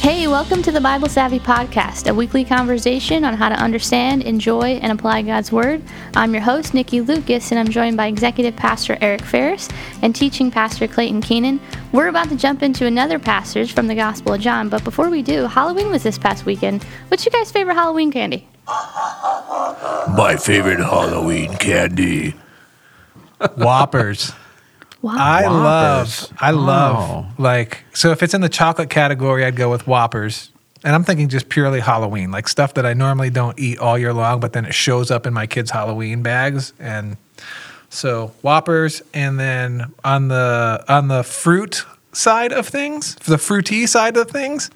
Hey, welcome to the Bible Savvy Podcast, a weekly conversation on how to understand, enjoy, and apply God's Word. I'm your host, Nikki Lucas, and I'm joined by Executive Pastor Eric Ferris and Teaching Pastor Clayton Keenan. We're about to jump into another passage from the Gospel of John, but before we do, Halloween was this past weekend. What's your guys' favorite Halloween candy? My favorite Halloween candy. Whoppers. Wow. I Whoppers. love, I love, Oh. like, so if it's in the chocolate category, I'd go with Whoppers. And I'm thinking just purely Halloween, like stuff that I normally don't eat all year long, but then it shows up in my kids' Halloween bags. And so Whoppers, and then on the on the fruit side of things, the fruity side of things,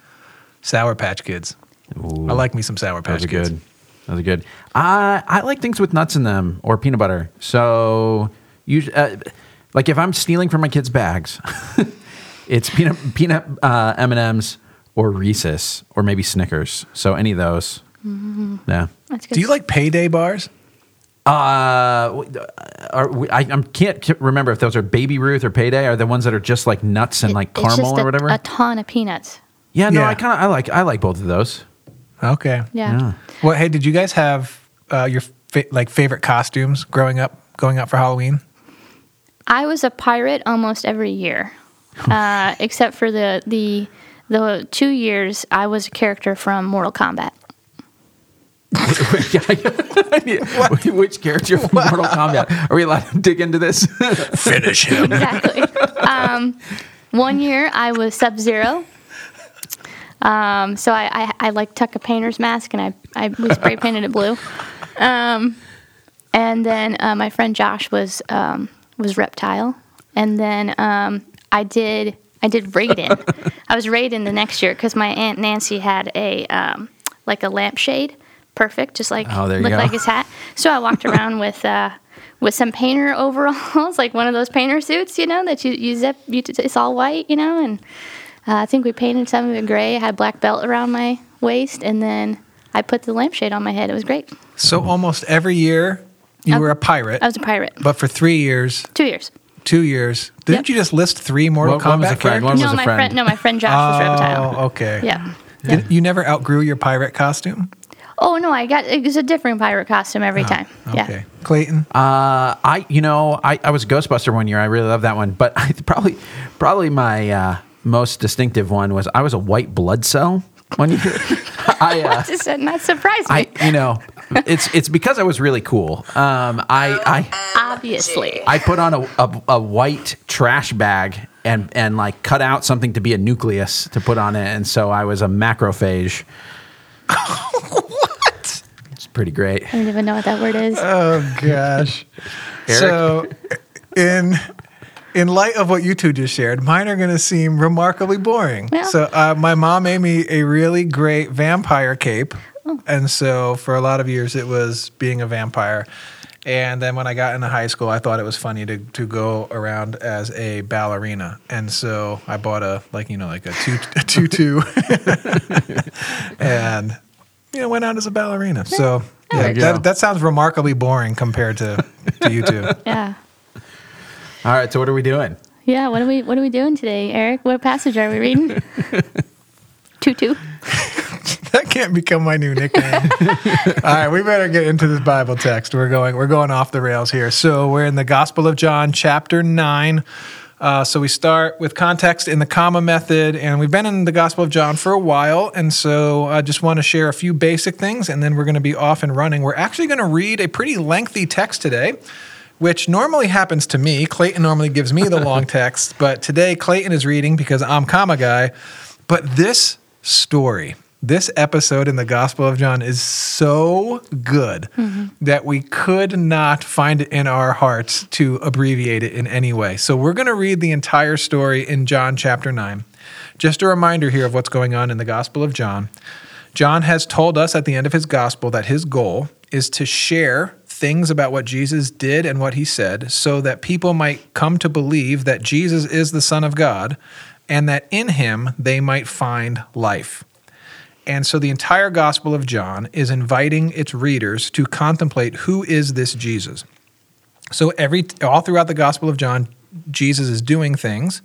Sour Patch Kids. I like me some Sour Patch Those are Kids. good. Those are good. I I like things with nuts in them or peanut butter. So usually, uh, like if I'm stealing from my kids' bags, it's peanut peanut uh, M and M's or Reese's or maybe Snickers. So any of those. Yeah. That's good. Do you like payday bars? Uh, are we, I I'm, can't remember if those are Baby Ruth or Payday. Are the ones that are just like nuts and like It's caramel just or a- whatever? A ton of peanuts. yeah, no, Yeah. I kind of I like I like both of those. Okay. Yeah. Yeah. Well, hey, did you guys have uh, your fa- like favorite costumes growing up, going out for Halloween? I was a pirate almost every year, uh, except for the the the two years I was a character from Mortal Kombat. Which character from Mortal Kombat? Are we allowed to dig into this? Finish him. Exactly. um, one year I was Sub Zero. Um, so I, I, I like tuck a painter's mask and I, I we spray painted it blue. Um, and then uh, my friend Josh was um, was Reptile. And then um, I did I did Raiden. I was Raiden the next year because my aunt Nancy had a um, like a lampshade, perfect, just like Oh, looked go. like his hat. So I walked around with uh, with some painter overalls, like one of those painter suits, you know, that you you zip, you, it's all white, you know, and uh, I think we painted some of it gray. I had black belt around my waist, and then I put the lampshade on my head. It was great. So almost every year you Um, were a pirate, I was a pirate. but for three years, Two years. two years, didn't Yep. you just list three Mortal What- what Kombat the friend? characters? One was no, a my friend. No, my friend Josh was Reptile. Oh, okay. Yeah. You, you never outgrew your pirate costume? Oh no, I got it was a different pirate costume every time. Yeah. Okay. Clayton? Uh, I you know I, I was Ghostbuster one year. I really love that one. But I probably probably my uh, most distinctive one was I was a white blood cell one year. I uh, Just uh, not surprised me. I you know it's it's because I was really cool. Um, I I Obviously. I put on a, a, a white trash bag and and like cut out something to be a nucleus to put on it, and so I was a macrophage. what? It's pretty great. I don't even know what that word is. Oh gosh. so in in light of what you two just shared, mine are going to seem remarkably boring. Yeah. So uh, my mom made me a really great vampire cape, and so for a lot of years it was being a vampire. And then when I got into high school, I thought it was funny to, to go around as a ballerina, and so I bought a like you know like a, tu- a tutu, and you know went out as a ballerina. So yeah, that, that sounds remarkably boring compared to, to you two. yeah. All right, so what are we doing? Yeah, what are we what are we doing today, Eric? What passage are we reading? Tutu. That can't become my new nickname. All right, we better get into this Bible text. We're going we're going off the rails here. So we're in the Gospel of John, chapter nine. Uh, so we start with context in the comma method, and we've been in the Gospel of John for a while, and so I just want to share a few basic things, and then we're going to be off and running. We're actually going to read a pretty lengthy text today, which normally happens to me. Clayton normally gives me the long text, but today Clayton is reading because I'm comma guy. But this story, this episode in the Gospel of John is so good mm-hmm. that we could not find it in our hearts to abbreviate it in any way. So we're going to read the entire story in John chapter 9. Just a reminder here of what's going on in the Gospel of John. John has told us at the end of his gospel that his goal is to share things about what Jesus did and what he said so that people might come to believe that Jesus is the Son of God and that in him they might find life. And so the entire Gospel of John is inviting its readers to contemplate who is this Jesus. So every all throughout the Gospel of John, Jesus is doing things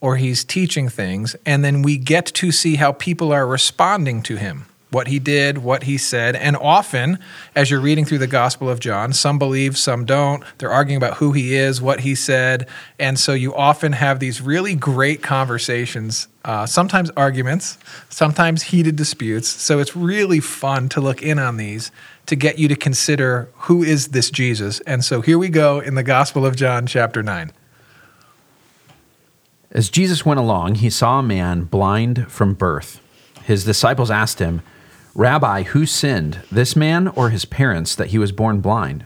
or he's teaching things, and then we get to see how people are responding to him what he did, what he said. And often, as you're reading through the Gospel of John, some believe, some don't. They're arguing about who he is, what he said. And so you often have these really great conversations, uh, sometimes arguments, sometimes heated disputes. So it's really fun to look in on these to get you to consider who is this Jesus. And so here we go in the Gospel of John, chapter 9. As Jesus went along, he saw a man blind from birth. His disciples asked him, Rabbi, who sinned, this man or his parents, that he was born blind?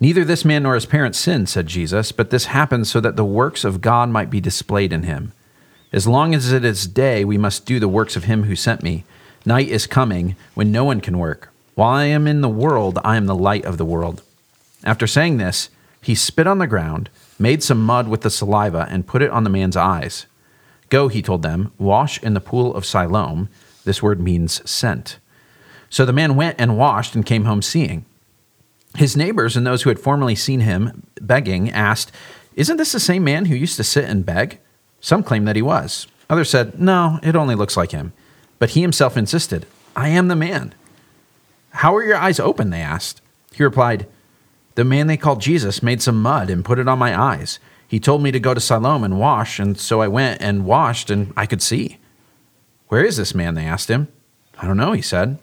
Neither this man nor his parents sinned, said Jesus, but this happened so that the works of God might be displayed in him. As long as it is day, we must do the works of him who sent me. Night is coming when no one can work. While I am in the world, I am the light of the world. After saying this, he spit on the ground, made some mud with the saliva, and put it on the man's eyes. Go, he told them, wash in the pool of Siloam this word means sent. So the man went and washed and came home seeing. His neighbors and those who had formerly seen him begging asked, Isn't this the same man who used to sit and beg? Some claimed that he was. Others said, No, it only looks like him. But he himself insisted, I am the man. How are your eyes open? They asked. He replied, The man they called Jesus made some mud and put it on my eyes. He told me to go to Siloam and wash, and so I went and washed, and I could see. Where is this man? They asked him. I don't know, he said.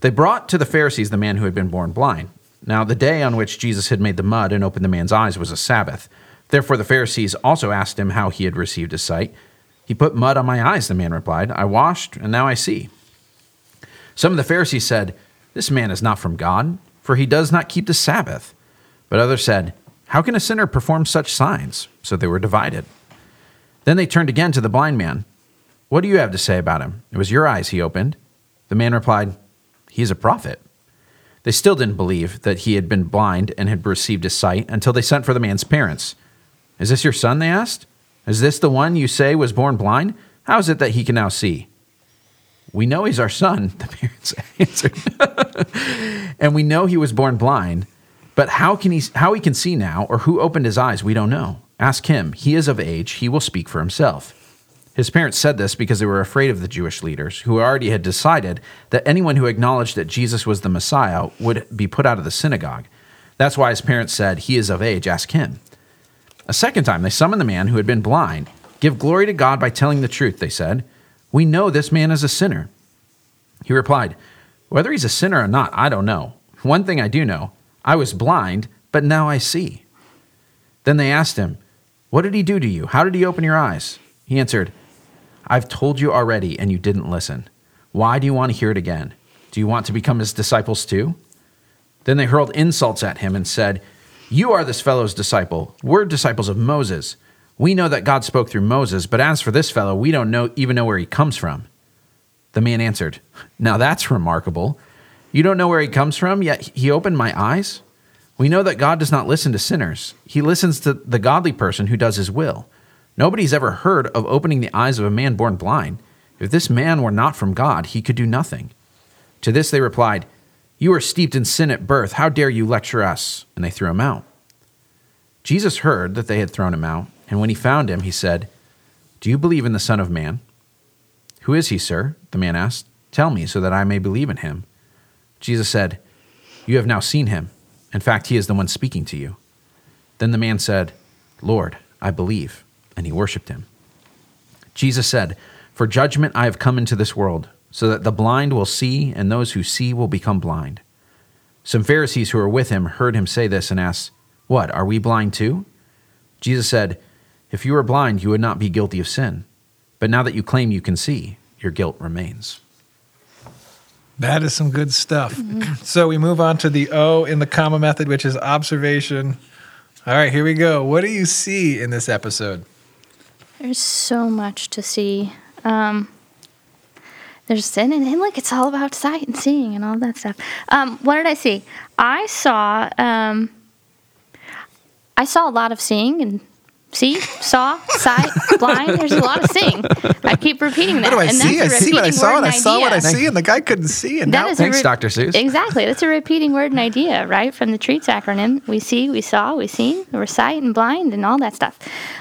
They brought to the Pharisees the man who had been born blind. Now, the day on which Jesus had made the mud and opened the man's eyes was a Sabbath. Therefore, the Pharisees also asked him how he had received his sight. He put mud on my eyes, the man replied. I washed, and now I see. Some of the Pharisees said, This man is not from God, for he does not keep the Sabbath. But others said, How can a sinner perform such signs? So they were divided. Then they turned again to the blind man. What do you have to say about him? It was your eyes he opened. The man replied, He is a prophet. They still didn't believe that he had been blind and had received his sight until they sent for the man's parents. Is this your son? They asked. Is this the one you say was born blind? How is it that he can now see? We know he's our son, the parents answered. and we know he was born blind, but how can he how he can see now or who opened his eyes, we don't know. Ask him. He is of age, he will speak for himself. His parents said this because they were afraid of the Jewish leaders, who already had decided that anyone who acknowledged that Jesus was the Messiah would be put out of the synagogue. That's why his parents said, He is of age, ask him. A second time, they summoned the man who had been blind. Give glory to God by telling the truth, they said. We know this man is a sinner. He replied, Whether he's a sinner or not, I don't know. One thing I do know I was blind, but now I see. Then they asked him, What did he do to you? How did he open your eyes? He answered, I've told you already, and you didn't listen. Why do you want to hear it again? Do you want to become his disciples too? Then they hurled insults at him and said, You are this fellow's disciple. We're disciples of Moses. We know that God spoke through Moses, but as for this fellow, we don't know, even know where he comes from. The man answered, Now that's remarkable. You don't know where he comes from, yet he opened my eyes? We know that God does not listen to sinners. He listens to the godly person who does his will. Nobody's ever heard of opening the eyes of a man born blind. If this man were not from God, he could do nothing. To this they replied, You are steeped in sin at birth. How dare you lecture us? And they threw him out. Jesus heard that they had thrown him out, and when he found him, he said, Do you believe in the Son of Man? Who is he, sir? The man asked. Tell me, so that I may believe in him. Jesus said, You have now seen him. In fact, he is the one speaking to you. Then the man said, Lord, I believe and he worshiped him. Jesus said, For judgment I have come into this world, so that the blind will see, and those who see will become blind. Some Pharisees who were with him heard him say this and asked, What, are we blind too? Jesus said, If you were blind, you would not be guilty of sin. But now that you claim you can see, your guilt remains. That is some good stuff. Mm-hmm. So we move on to the O in the comma method, which is observation. All right, here we go. What do you see in this episode? There's so much to see. Um, there's and, and, and it's all about sight and seeing and all that stuff. Um, what did I see? I saw um, I saw a lot of seeing and see, saw, sight, blind. There's a lot of seeing. I keep repeating that. What do I and see? I see what I saw, and I saw what I see, and the guy couldn't see. And That now, is a Thanks, re- Dr. Seuss. Exactly. That's a repeating word and idea, right? From the TREATS acronym. We see, we saw, we seen, we're sight and blind and all that stuff.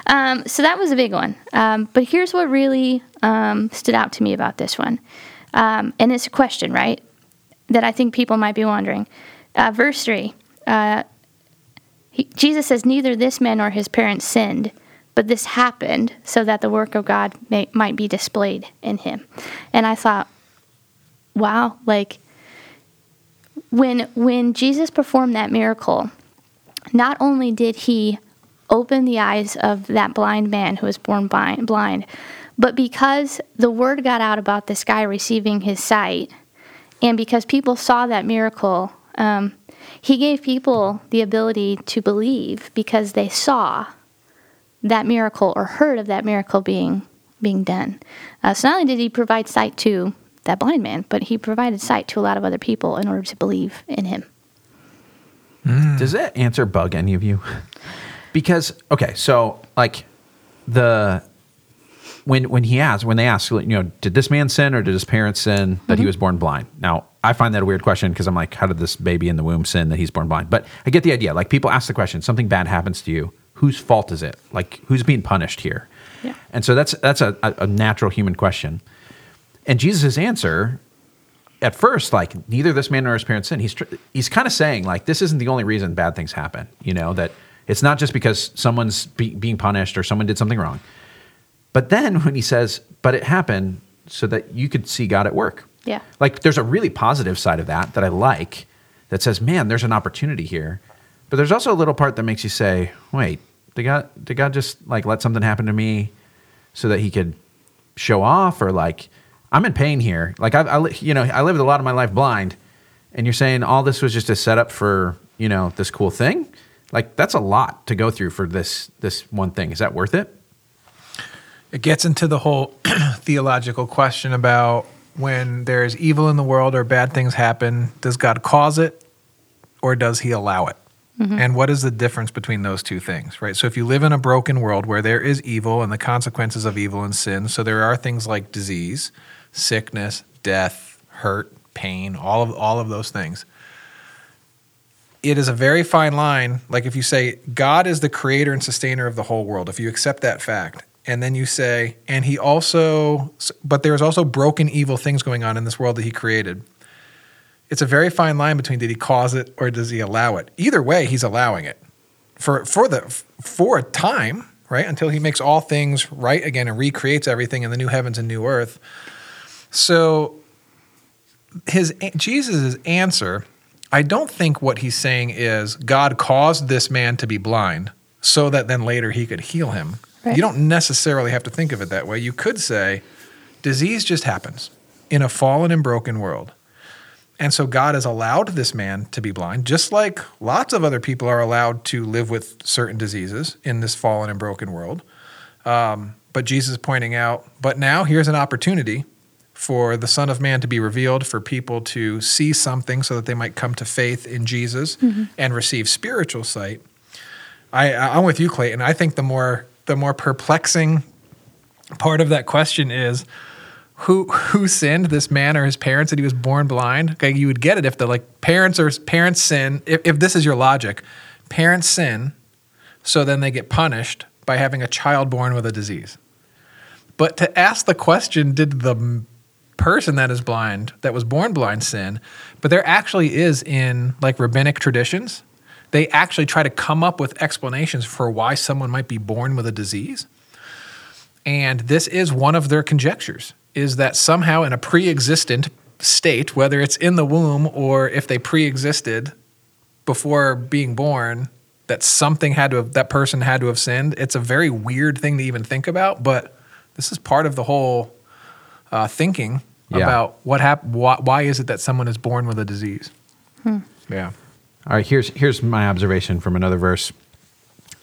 Um, so that was a big one. Um, but here's what really um, stood out to me about this one. Um, and it's a question, right? That I think people might be wondering. Uh, verse 3 uh, he, Jesus says, Neither this man nor his parents sinned, but this happened so that the work of God may, might be displayed in him. And I thought, wow, like when when Jesus performed that miracle, not only did he open the eyes of that blind man who was born blind, but because the word got out about this guy receiving his sight, and because people saw that miracle, um, he gave people the ability to believe because they saw that miracle or heard of that miracle being being done. Uh, so not only did he provide sight to that blind man, but he provided sight to a lot of other people in order to believe in him. Does that answer bug any of you? Because okay, so like the when when he asked when they asked you know did this man sin or did his parents sin that he mm-hmm. was born blind? Now I find that a weird question because I'm like how did this baby in the womb sin that he's born blind? But I get the idea. Like people ask the question, something bad happens to you, whose fault is it? Like who's being punished here? Yeah. And so that's that's a, a, natural human question. And Jesus' answer at first, like neither this man nor his parents sin. He's tr- he's kind of saying like this isn't the only reason bad things happen. You know that it's not just because someone's be- being punished or someone did something wrong. But then when he says, "But it happened so that you could see God at work," Yeah. like there's a really positive side of that that I like. That says, "Man, there's an opportunity here." But there's also a little part that makes you say, "Wait, did God did God just like let something happen to me so that He could show off or like I'm in pain here. Like I, I you know, I lived a lot of my life blind, and you're saying all this was just a setup for you know this cool thing. Like that's a lot to go through for this this one thing. Is that worth it? It gets into the whole theological question about when there's evil in the world or bad things happen, does God cause it or does he allow it? Mm-hmm. And what is the difference between those two things, right? So if you live in a broken world where there is evil and the consequences of evil and sin, so there are things like disease, sickness, death, hurt, pain, all of all of those things. It is a very fine line. Like if you say God is the creator and sustainer of the whole world, if you accept that fact, and then you say, and he also, but there's also broken, evil things going on in this world that he created. It's a very fine line between did he cause it or does he allow it? Either way, he's allowing it for for the for a time, right? Until he makes all things right again and recreates everything in the new heavens and new earth. So his Jesus's answer, I don't think what he's saying is God caused this man to be blind so that then later he could heal him. Right. You don't necessarily have to think of it that way. You could say disease just happens in a fallen and broken world. And so God has allowed this man to be blind, just like lots of other people are allowed to live with certain diseases in this fallen and broken world. Um, but Jesus is pointing out, but now here's an opportunity for the Son of Man to be revealed, for people to see something so that they might come to faith in Jesus and receive spiritual sight. I, I'm with you, Clayton. I think the more the more perplexing part of that question is who who sinned this man or his parents that he was born blind? Okay you would get it if the like parents or parents sin if, if this is your logic parents sin so then they get punished by having a child born with a disease. But to ask the question did the person that is blind that was born blind sin but there actually is in like rabbinic traditions they actually try to come up with explanations for why someone might be born with a disease and this is one of their conjectures is that somehow in a pre-existent state, whether it's in the womb or if they pre-existed before being born, that something had to have, that person had to have sinned. It's a very weird thing to even think about, but this is part of the whole uh, thinking Yeah. about what happened. Why, why is it that someone is born with a disease? Yeah. All right, here's here's my observation from another verse.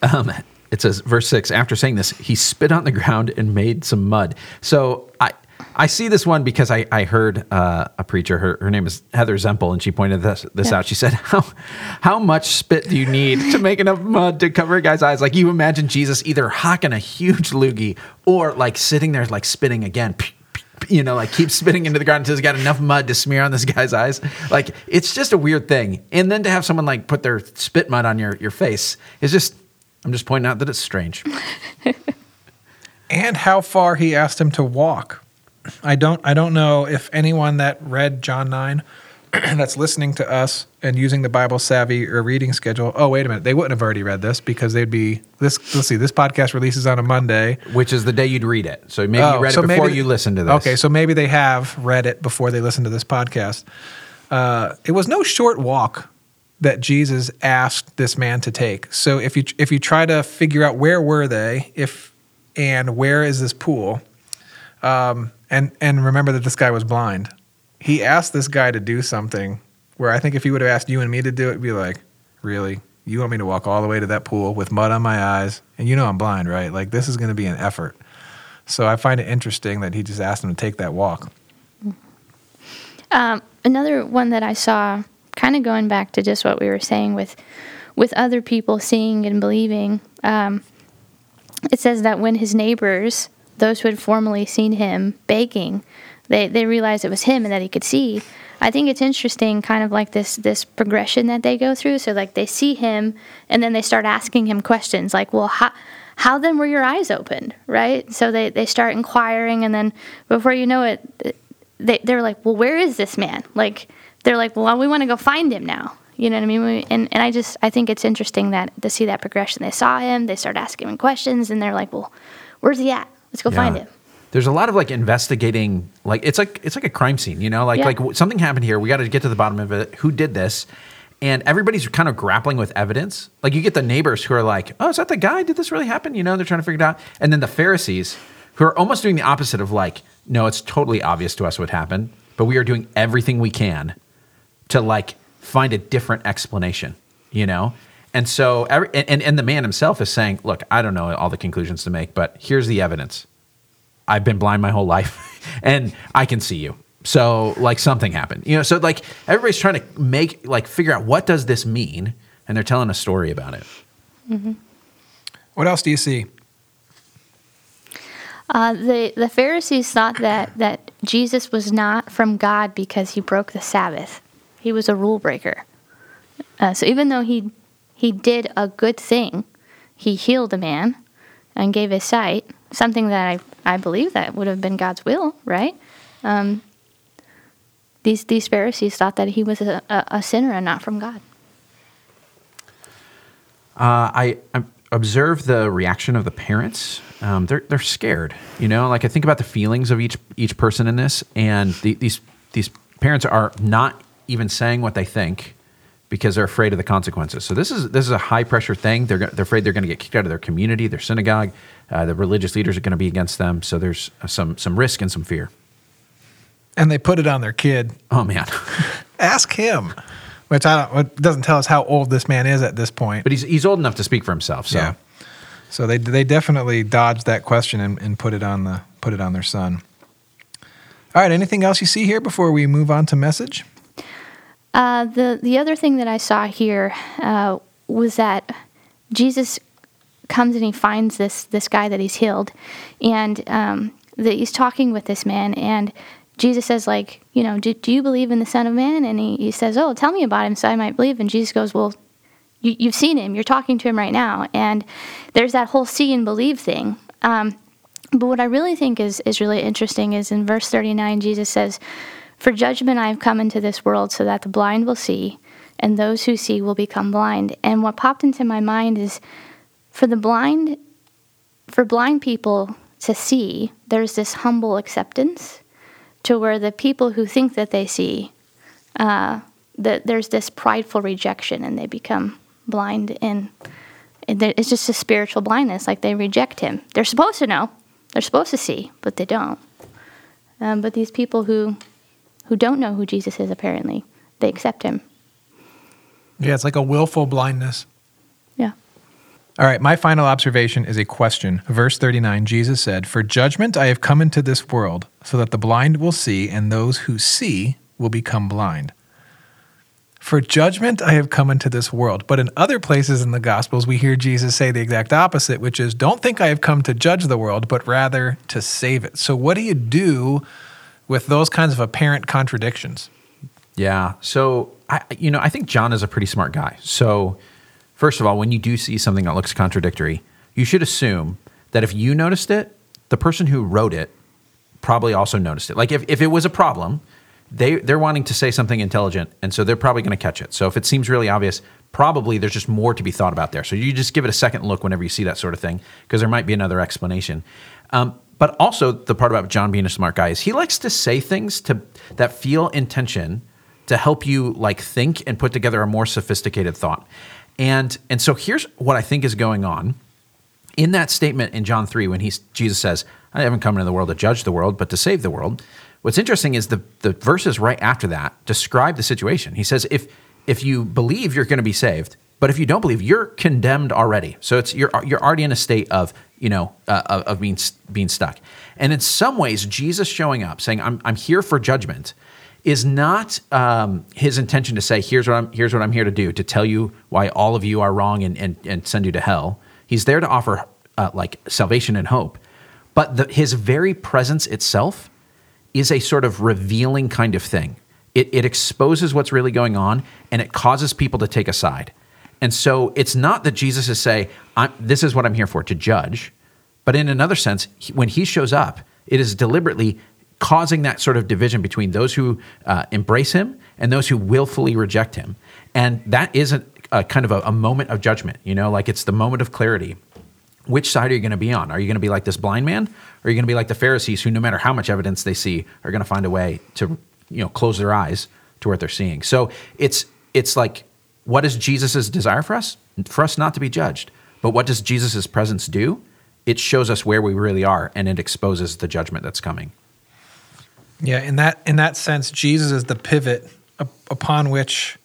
Um, it says, verse six. After saying this, he spit on the ground and made some mud. So I I see this one because I, I heard uh, a preacher, her, her name is Heather Zempel, and she pointed this, this Yeah. out. She said, how, how much spit do you need to make enough mud to cover a guy's eyes? Like you imagine Jesus either hocking a huge loogie or like sitting there like spitting again. You know, like keep spitting into the ground until he's got enough mud to smear on this guy's eyes. Like it's just a weird thing. And then to have someone like put their spit mud on your, your face is just, I'm just pointing out that it's strange. and how far he asked him to walk. I don't I don't know if anyone that read John 9 that's listening to us and using the Bible savvy or reading schedule. Oh, wait a minute. They wouldn't have already read this because they'd be this let's see, this podcast releases on a Monday. which is the day you'd read it. So maybe you Oh, read so it before maybe- you listened to this. Okay, so maybe they have read it before they listened to this podcast. Uh, it was no short walk that Jesus asked this man to take. So if you if you try to figure out where were they, if and where is this pool, um, and and remember that this guy was blind, he asked this guy to do something where I think if he would have asked you and me to do it, it'd be like, really, you want me to walk all the way to that pool with mud on my eyes, and you know I'm blind, right? Like this is going to be an effort. So I find it interesting that he just asked him to take that walk. Um, another one that I saw, kind of going back to just what we were saying with with other people seeing and believing. Um, it says that when his neighbors, those who had formerly seen him begging, they they realized it was him and that he could see. I think it's interesting, kind of like this this progression that they go through. So like they see him, and then they start asking him questions like, "Well, how how then were your eyes opened?" Right? So they they start inquiring, and then before you know it, they they're like, "Well, where is this man?" Like they're like, "Well, we want to go find him now." You know what I mean? We- And and I just I think it's interesting that to see that progression. They saw him, they start asking him questions, and they're like, "Well, where's he at? Let's go find him." There's a lot of like investigating, like it's like it's like a crime scene, you know, like Yeah. like something happened here. We got to get to the bottom of it. Who did this? And everybody's kind of grappling with evidence. Like you get the neighbors who are like, "Oh, is that the guy? Did this really happen?" You know, they're trying to figure it out. And then the Pharisees who are almost doing the opposite of like, "No, it's totally obvious to us what happened, but we are doing everything we can to like find a different explanation, you know? And so, every, and, and, and the man himself is saying, look, I don't know all the conclusions to make, but here's the evidence. I've been blind my whole life and I can see you. So like something happened, you know? So like everybody's trying to make, like figure out what does this mean? And they're telling a story about it. What else do you see? Uh, the the Pharisees thought that that Jesus was not from God because he broke the Sabbath. He was a rule breaker. Uh, so even though he he did a good thing, he healed a man and gave his sight, something that I I believe that would have been God's will, right? Um, these these Pharisees thought that he was a, a, a sinner and not from God. Uh, I, I observe the reaction of the parents. Um, they're they're scared, you know. Like I think about the feelings of each each person in this, and the, these these parents are not even saying what they think because they're afraid of the consequences. So this is this is a high pressure thing. They're they're afraid they're going to get kicked out of their community, their synagogue. Uh, the religious leaders are going to be against them. So there's uh, some some risk and some fear. And they put it on their kid. Oh man, Ask him. Which I don't. It doesn't tell us how old this man is at this point. but he's he's old enough to speak for himself. So yeah. So they they definitely dodged that question and, and put it on the put it on their son. All right. Anything else you see here before we move on to message? Uh, the the other thing that I saw here uh, was that Jesus comes and he finds this this guy that he's healed, and um, that he's talking with this man, and Jesus says like, you know, do, do you believe in the Son of Man? And he, he says, oh, tell me about him so I might believe. And Jesus goes, well, you, you've seen him, you're talking to him right now, and there's that whole see and believe thing. Um, but what I really think is is really interesting is in verse 39, Jesus says, For judgment I have come into this world so that the blind will see, and those who see will become blind. And what popped into my mind is for the blind, for blind people to see, there's this humble acceptance to where the people who think that they see, uh, that there's this prideful rejection and they become blind and it's just a spiritual blindness like they reject him. They're supposed to know. They're supposed to see but they don't. Um, but these people who who don't know who jesus is apparently they accept him. Yeah, it's like a willful blindness. All right, my final observation is a question. Verse 39 Jesus said, For judgment I have come into this world, so that the blind will see, and those who see will become blind. For judgment I have come into this world. But in other places in the Gospels, we hear Jesus say the exact opposite, which is, Don't think I have come to judge the world, but rather to save it. So, what do you do with those kinds of apparent contradictions? Yeah. So I, you know, I think John is a pretty smart guy. So first of all, when you do see something that looks contradictory, you should assume that if you noticed it, the person who wrote it probably also noticed it. Like if, if it was a problem, they they're wanting to say something intelligent, and so they're probably going to catch it. So if it seems really obvious, probably there's just more to be thought about there. So you just give it a second look whenever you see that sort of thing, because there might be another explanation. Um, but also the part about John being a smart guy is he likes to say things to that feel intention to help you like think and put together a more sophisticated thought. And and so here's what I think is going on in that statement in John 3 when he's Jesus says, I haven't come into the world to judge the world, but to save the world. What's interesting is the the verses right after that describe the situation. He says if if you believe you're going to be saved, but if you don't believe, you're condemned already. So it's you're you're already in a state of you know uh, of being being stuck. And in some ways, Jesus showing up saying, "I'm I'm here for judgment," is not um, his intention to say, "Here's what I'm here's what I'm here to do to tell you why all of you are wrong and and, and send you to hell." He's there to offer uh, like salvation and hope, but the, his very presence itself is a sort of revealing kind of thing. It, it exposes what's really going on and it causes people to take a side. And so it's not that Jesus is saying, This is what I'm here for, to judge. But in another sense, he, when he shows up, it is deliberately causing that sort of division between those who uh, embrace him and those who willfully reject him. And that is a, a kind of a, a moment of judgment, you know, like it's the moment of clarity. Which side are you going to be on? Are you going to be like this blind man? Or are you going to be like the Pharisees who, no matter how much evidence they see, are going to find a way to, you know, close their eyes to what they're seeing? So it's, it's like what is Jesus' desire for us? For us not to be judged. But what does Jesus' presence do? It shows us where we really are and it exposes the judgment that's coming. Yeah, in that in that sense, Jesus is the pivot upon which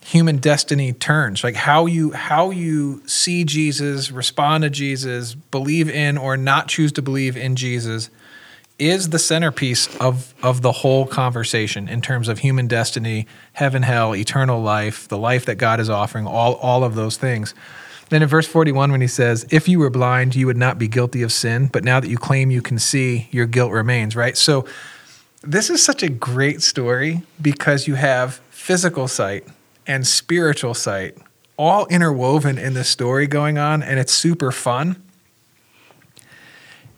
human destiny turns. Like how you how you see Jesus, respond to Jesus, believe in or not choose to believe in Jesus is the centerpiece of of the whole conversation in terms of human destiny, heaven, hell, eternal life, the life that God is offering, all all of those things. Then in verse 41 when he says, "If you were blind, you would not be guilty of sin, but now that you claim you can see, your guilt remains," right? So this is such a great story because you have physical sight and spiritual sight all interwoven in this story going on and it's super fun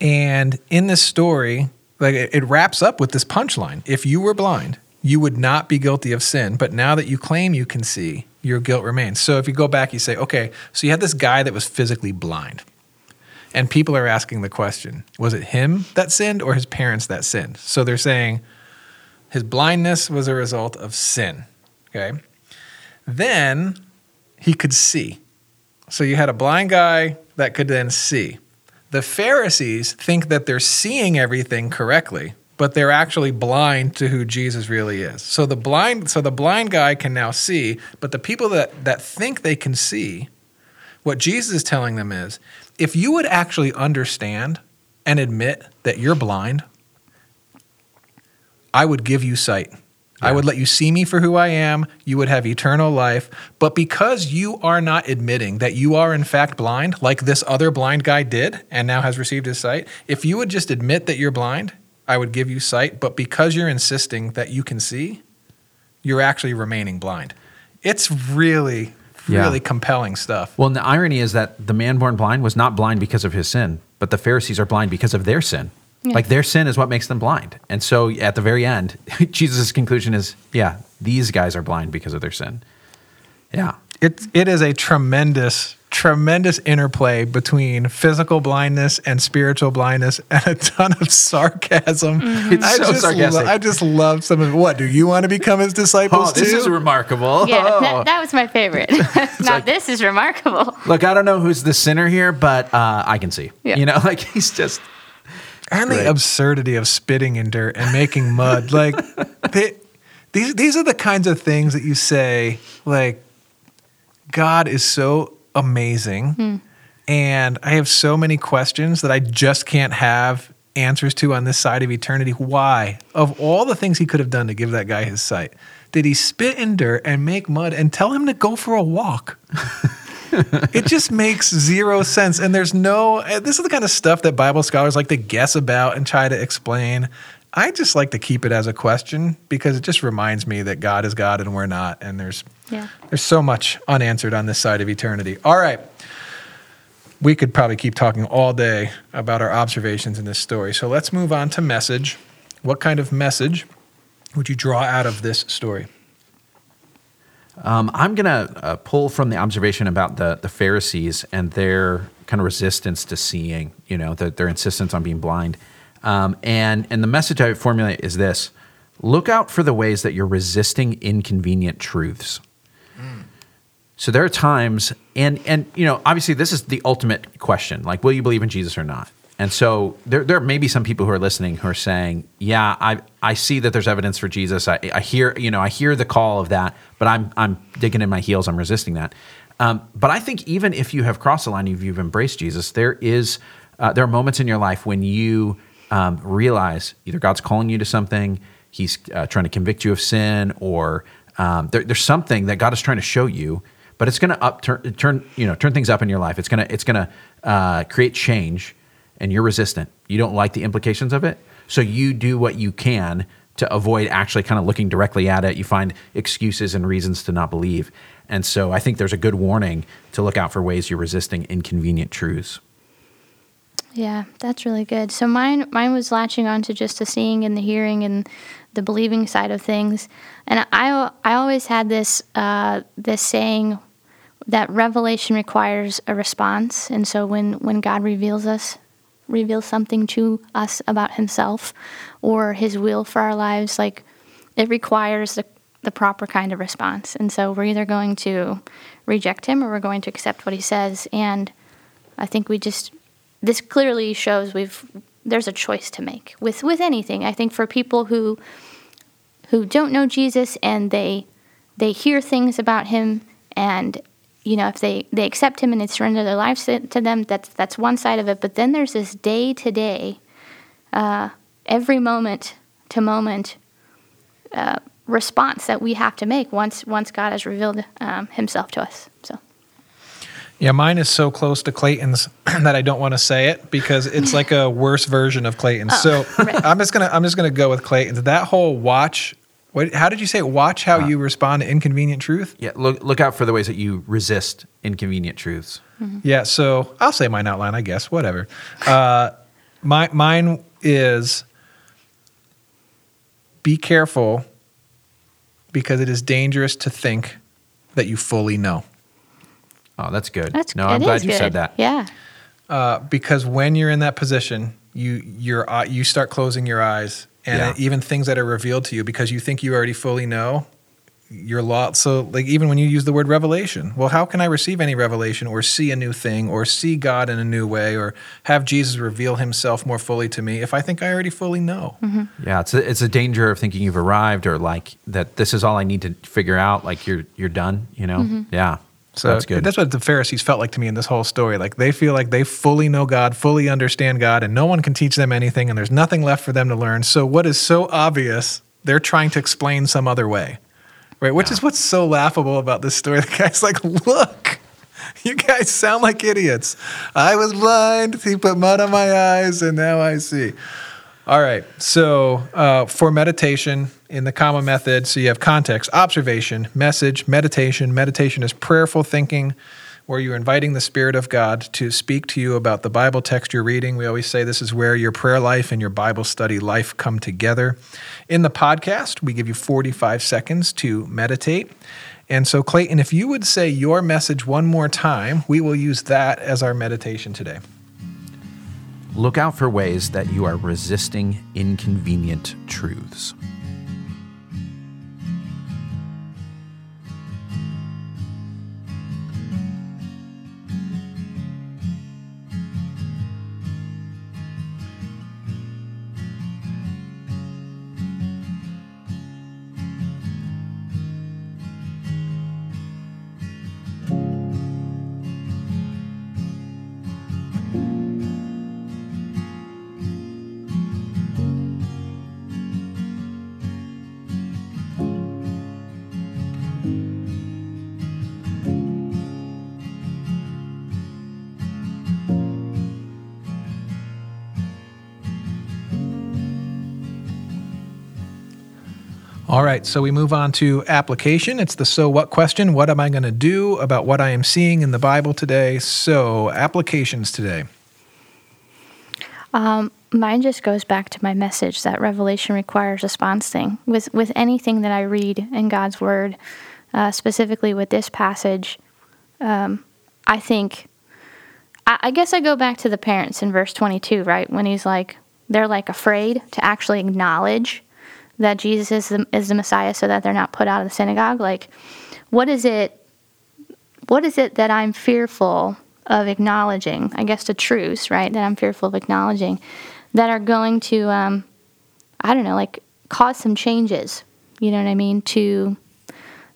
and in this story, like it, it wraps up with this punchline. If you were blind, you would not be guilty of sin, but now that you claim you can see, your guilt remains. So if you go back, you say, okay, so you had this guy that was physically blind. And people are asking the question was it him that sinned or his parents that sinned? So they're saying his blindness was a result of sin. Okay. Then he could see. So you had a blind guy that could then see. The Pharisees think that they're seeing everything correctly, but they're actually blind to who Jesus really is. So the blind so the blind guy can now see, but the people that that think they can see, what Jesus is telling them is, if you would actually understand and admit that you're blind, I would give you sight. I would let you see me for who I am. You would have eternal life. But because you are not admitting that you are in fact blind, like this other blind guy did and now has received his sight, if you would just admit that you're blind, I would give you sight. But because you're insisting that you can see, you're actually remaining blind. It's really, really yeah. compelling stuff. Well, and the irony is that the man born blind was not blind because of his sin, but the Pharisees are blind because of their sin. Yeah. Like their sin is what makes them blind. And so at the very end, Jesus' conclusion is, yeah, these guys are blind because of their sin. Yeah. It, it is a tremendous, tremendous interplay between physical blindness and spiritual blindness and a ton of sarcasm. Mm-hmm. It's I so just sarcastic. Lo- I just love some of what? Do you want to become his disciples oh, this too? is remarkable. Yeah, oh. that, that, was my favorite. now like, this is remarkable. Look, I don't know who's the sinner here, but uh, I can see. Yeah. You know, like he's just and the absurdity of spitting in dirt and making mud. like they, these these are the kinds of things that you say like God is so amazing. Hmm. And I have so many questions that I just can't have answers to on this side of eternity. Why? Of all the things he could have done to give that guy his sight, did he spit in dirt and make mud and tell him to go for a walk? it just makes zero sense. And there's no, uh, this is the kind of stuff that Bible scholars like to guess about and try to explain. I just like to keep it as a question because it just reminds me that God is God and we're not. And there's, Yeah. there's so much unanswered on this side of eternity. All right. We could probably keep talking all day about our observations in this story. So let's move on to message. What kind of message would you draw out of this story? Um, I'm going to uh, pull from the observation about the, the Pharisees and their kind of resistance to seeing, you know, the, their insistence on being blind. Um, and, and the message I formulate is this look out for the ways that you're resisting inconvenient truths. So there are times, and and you know, obviously, this is the ultimate question: like, will you believe in Jesus or not? And so there, there may be some people who are listening who are saying, "Yeah, I, I see that there's evidence for Jesus. I, I hear, you know, I hear the call of that, but I'm, I'm digging in my heels. I'm resisting that." Um, but I think even if you have crossed the line, if you've embraced Jesus, there is, uh, there are moments in your life when you um, realize either God's calling you to something, He's uh, trying to convict you of sin, or um, there, there's something that God is trying to show you but it's going to turn you know turn things up in your life. It's going to it's going to uh, create change, and you're resistant. You don't like the implications of it, so you do what you can to avoid actually kind of looking directly at it. You find excuses and reasons to not believe, and so I think there's a good warning to look out for ways you're resisting inconvenient truths. Yeah, that's really good. So mine mine was latching on to just the seeing and the hearing and the believing side of things. And I I always had this uh, this saying that revelation requires a response. And so when when God reveals us reveals something to us about himself or his will for our lives like it requires the the proper kind of response. And so we're either going to reject him or we're going to accept what he says and I think we just this clearly shows we've there's a choice to make with with anything. I think for people who who don't know Jesus and they they hear things about him and you know if they they accept him and they surrender their lives to, them that's that's one side of it. But then there's this day to day uh, every moment to moment uh, response that we have to make once once God has revealed um, himself to us. So Yeah, mine is so close to Clayton's that I don't want to say it because it's like a worse version of Clayton's. so right. I'm just gonna I'm just gonna go with Clayton's. That whole watch. What, how did you say? it? Watch how you respond to inconvenient truth. Yeah, look look out for the ways that you resist inconvenient truths. Yeah. So I'll say mine outline. I guess whatever. Uh, my mine is be careful because it is dangerous to think that you fully know. Oh, that's good. that's no, I'm glad you good. said that. yeah uh, because when you're in that position, you you're uh, you start closing your eyes, and Yeah. even things that are revealed to you because you think you already fully know. You're lost. So, like, even when you use the word revelation, well, how can I receive any revelation or see a new thing or see God in a new way or have Jesus reveal himself more fully to me if I think I already fully know? Yeah, it's a, it's a danger of thinking you've arrived or like that this is all I need to figure out. Like you're you're done. You know. Yeah. So that's good. That's what the Pharisees felt like to me in this whole story. Like they feel like they fully know God, fully understand God, and no one can teach them anything, and there's nothing left for them to learn. So what is so obvious, they're trying to explain some other way. Right? Which is what's so laughable about this story. The guy's like, look, you guys sound like idiots. I was blind, he put mud on my eyes, and now I see. All right. So uh, for meditation in the comma method, so you have context, observation, message, meditation. Meditation is prayerful thinking, where you're inviting the Spirit of God to speak to you about the Bible text you're reading. We always say this is where your prayer life and your Bible study life come together. In the podcast, we give you 45 seconds to meditate. And so, Clayton, if you would say your message one more time, we will use that as our meditation today. Look out for ways that you are resisting inconvenient truths. All right, so we move on to application. It's the so what question. What am I going to do about what I am seeing in the Bible today? So, applications today. Mine just goes back to my message that revelation requires response thing. With with anything that I read in God's Word, uh, specifically with this passage, um, I think. I, I guess I go back to the parents in verse twenty two, right? When he's like, they're like afraid to actually acknowledge that Jesus is the, is the Messiah, so that they're not put out of the synagogue. Like, what is it? What is it that I'm fearful of acknowledging? I guess the truths, right? That I'm fearful of acknowledging that are going to, um, I don't know, like cause some changes. You know what I mean to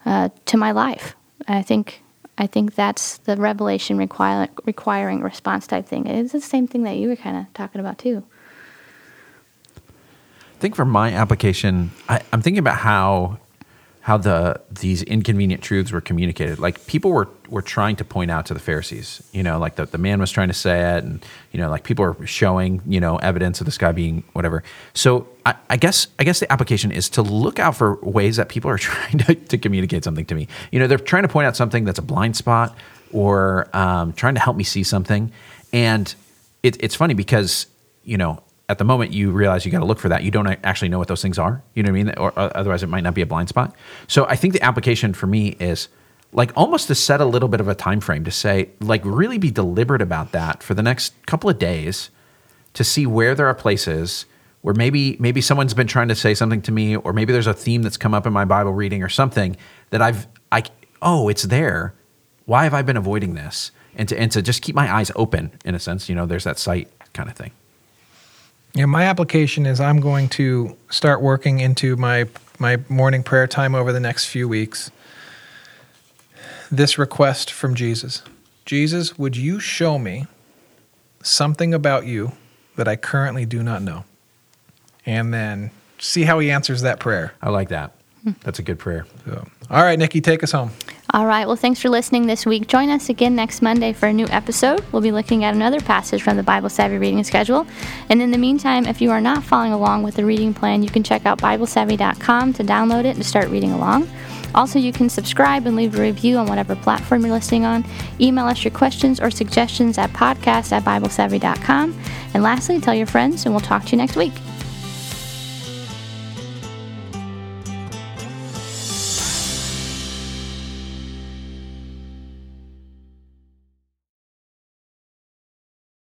uh, to my life. I think I think that's the revelation require, requiring response type thing. It's the same thing that you were kind of talking about too. Think for my application, I, I'm thinking about how how the these inconvenient truths were communicated. Like people were were trying to point out to the Pharisees, you know, like the, the man was trying to say it, and you know, like people were showing, you know, evidence of this guy being whatever. So I, I guess I guess the application is to look out for ways that people are trying to, to communicate something to me. You know, they're trying to point out something that's a blind spot or um, trying to help me see something, and it, it's funny because you know at the moment you realize you got to look for that. You don't actually know what those things are you know what i mean? Or uh, otherwise it might not be a blind spot. So i think the application for me is like almost to set a little bit of a time frame to say like really be deliberate about that for the next couple of days to see where there are places where maybe maybe someone's been trying to say something to me or maybe there's a theme that's come up in my bible reading or something that i've i oh it's there. Why have i been avoiding this? And to and to just keep my eyes open in a sense you know there's that sight kind of thing Yeah, my application is I'm going to start working into my my morning prayer time over the next few weeks. This request from Jesus. Jesus, would you show me something about you that I currently do not know? And then see how he answers that prayer. i like that that's a good prayer So, all right, Nikki, take us home. All right. Well, thanks for listening this week. Join us again next Monday for a new episode. We'll be looking at another passage from the Bible Savvy reading schedule. And in the meantime, if you are not following along with the reading plan, you can check out BibleSavvy.com to download it and start reading along. Also, you can subscribe and leave a review on whatever platform you're listening on. Email us your questions or suggestions at podcast at BibleSavvy.com. And lastly, tell your friends, and we'll talk to you next week.